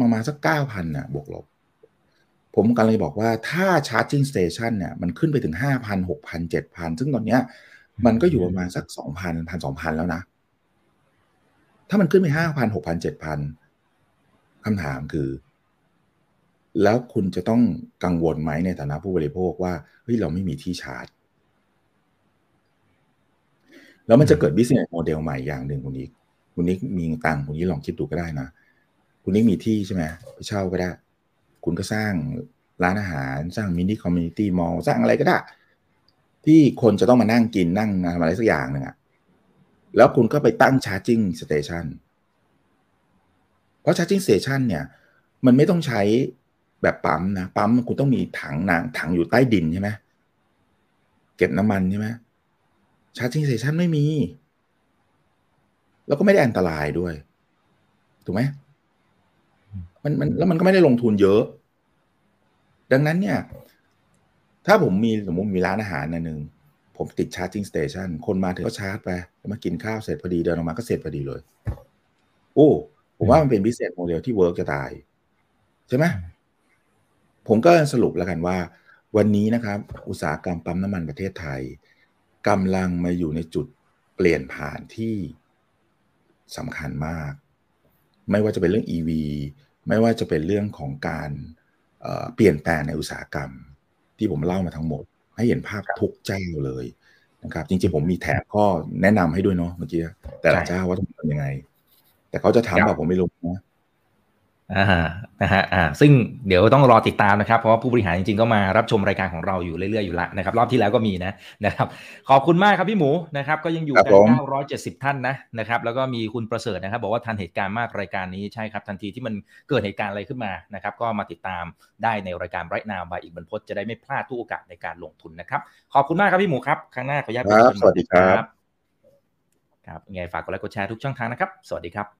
ประมาณสักเก้าพันนะบวกลบ ผมกำลังบอกว่าถ้าชาร์จิ่งสเตชันเนี่ยมันขึ้นไปถึงห้าพันหกพันเจ็ดพันซึ่งตอนเนี้ย มันก็อยู่ประมาณสักสองพันพันสองพันแล้วนะ ถ้ามันขึ้นไปห้าพันหกพันเจ็ดพันคำถามคือ แล้วคุณจะต้องกังวลไหมในฐานะผู้บริโภคว่าเฮ้ยเราไม่มีที่ชาร์จ แล้วมันจะเกิด business model ใหม่อย่างหนึ่งคุณนิกคุณนิกมีตังคุณนิกลองคิดดูก็ได้นะ คุณนิกมีที่ใช่ไหมไปเช่าก็ได้ คุณก็สร้างร้านอาหารสร้าง mini community mall สร้างอะไรก็ได้ ที่คนจะต้องมานั่งกินนั่งทำอะไรสักอย่างหนึ่งอะแล้วคุณก็ไปตั้ง charging station เพราะ charging station เนี่ย มันไม่ต้องใช้ แบบปั๊มนะปั๊มคุณต้องมีถังนางถังอยู่ใต้ดินใช่ไหมเก็บน้ำมันใช่ไหม charging station ไม่มี แล้วก็ไม่ได้อันตรายด้วย ถูกไหมมันมันแล้วมันก็ไม่ได้ลงทุนเยอะ ดังนั้นเนี่ย ถ้าผมมีสมมติมีร้านอาหารร้านหนึ่งผมติด charging station คนมาถึงก็ชาร์จไปมากินข้าวเสร็จพอดีเดินออกมาก็เสร็จพอดีเลย โอ้ ผมว่ามันเป็น business model ที่ work จะตาย ใช่ไหม ผมก็สรุปแล้วกันว่า วันนี้นะครับ อุตสาหกรรมปั๊มน้ำมันประเทศไทยกำลังมาอยู่ในจุดเปลี่ยนผ่านที่สำคัญมาก ไม่ว่าจะเป็นเรื่อง EV ไม่ว่าจะเป็นเรื่องของการเเปลี่ยนแปลงในอุตสาหกรรม ที่ผมเล่ามาทั้งหมด ให้เห็นภาพทุกเจ้าเลยนะครับ จริงๆผมมีแถบข้อแนะนำให้ด้วยเนาะเมื่อกี้แต่ละเจ้าว่าต้องทำยังไง แต่เขาจะทำแบบผมไม่รู้นะ อ่านะฮะอ่าซึ่งเดี๋ยวต้องรอติดตามนะครับ เพราะว่าผู้บริหารจริงๆก็มารับชมรายการของเราอยู่เรื่อยๆอยู่ละนะครับ รอบที่แล้วก็มีนะนะครับ ขอบคุณมากครับพี่หมูนะครับ ก็ยังอยู่กัน970 ท่านนะนะครับ แล้วก็มีคุณประเสริฐนะครับ บอกว่าทันเหตุการณ์มากรายการนี้ใช่ครับ ทันทีที่มันเกิดเหตุการณ์อะไรขึ้นมานะครับ ก็มาติดตามได้ในรายการไรท์นาวบายอีกบรรพจน์จะได้ไม่พลาดทุกโอกาสในการลงทุนนะครับ ขอบคุณมากครับพี่หมูครับครั้งหน้าขออนุญาตสวัสดีครับครับยังไงฝากกดไลค์กดแชร์ทุกช่องทางนะครับ สวัสดีครับ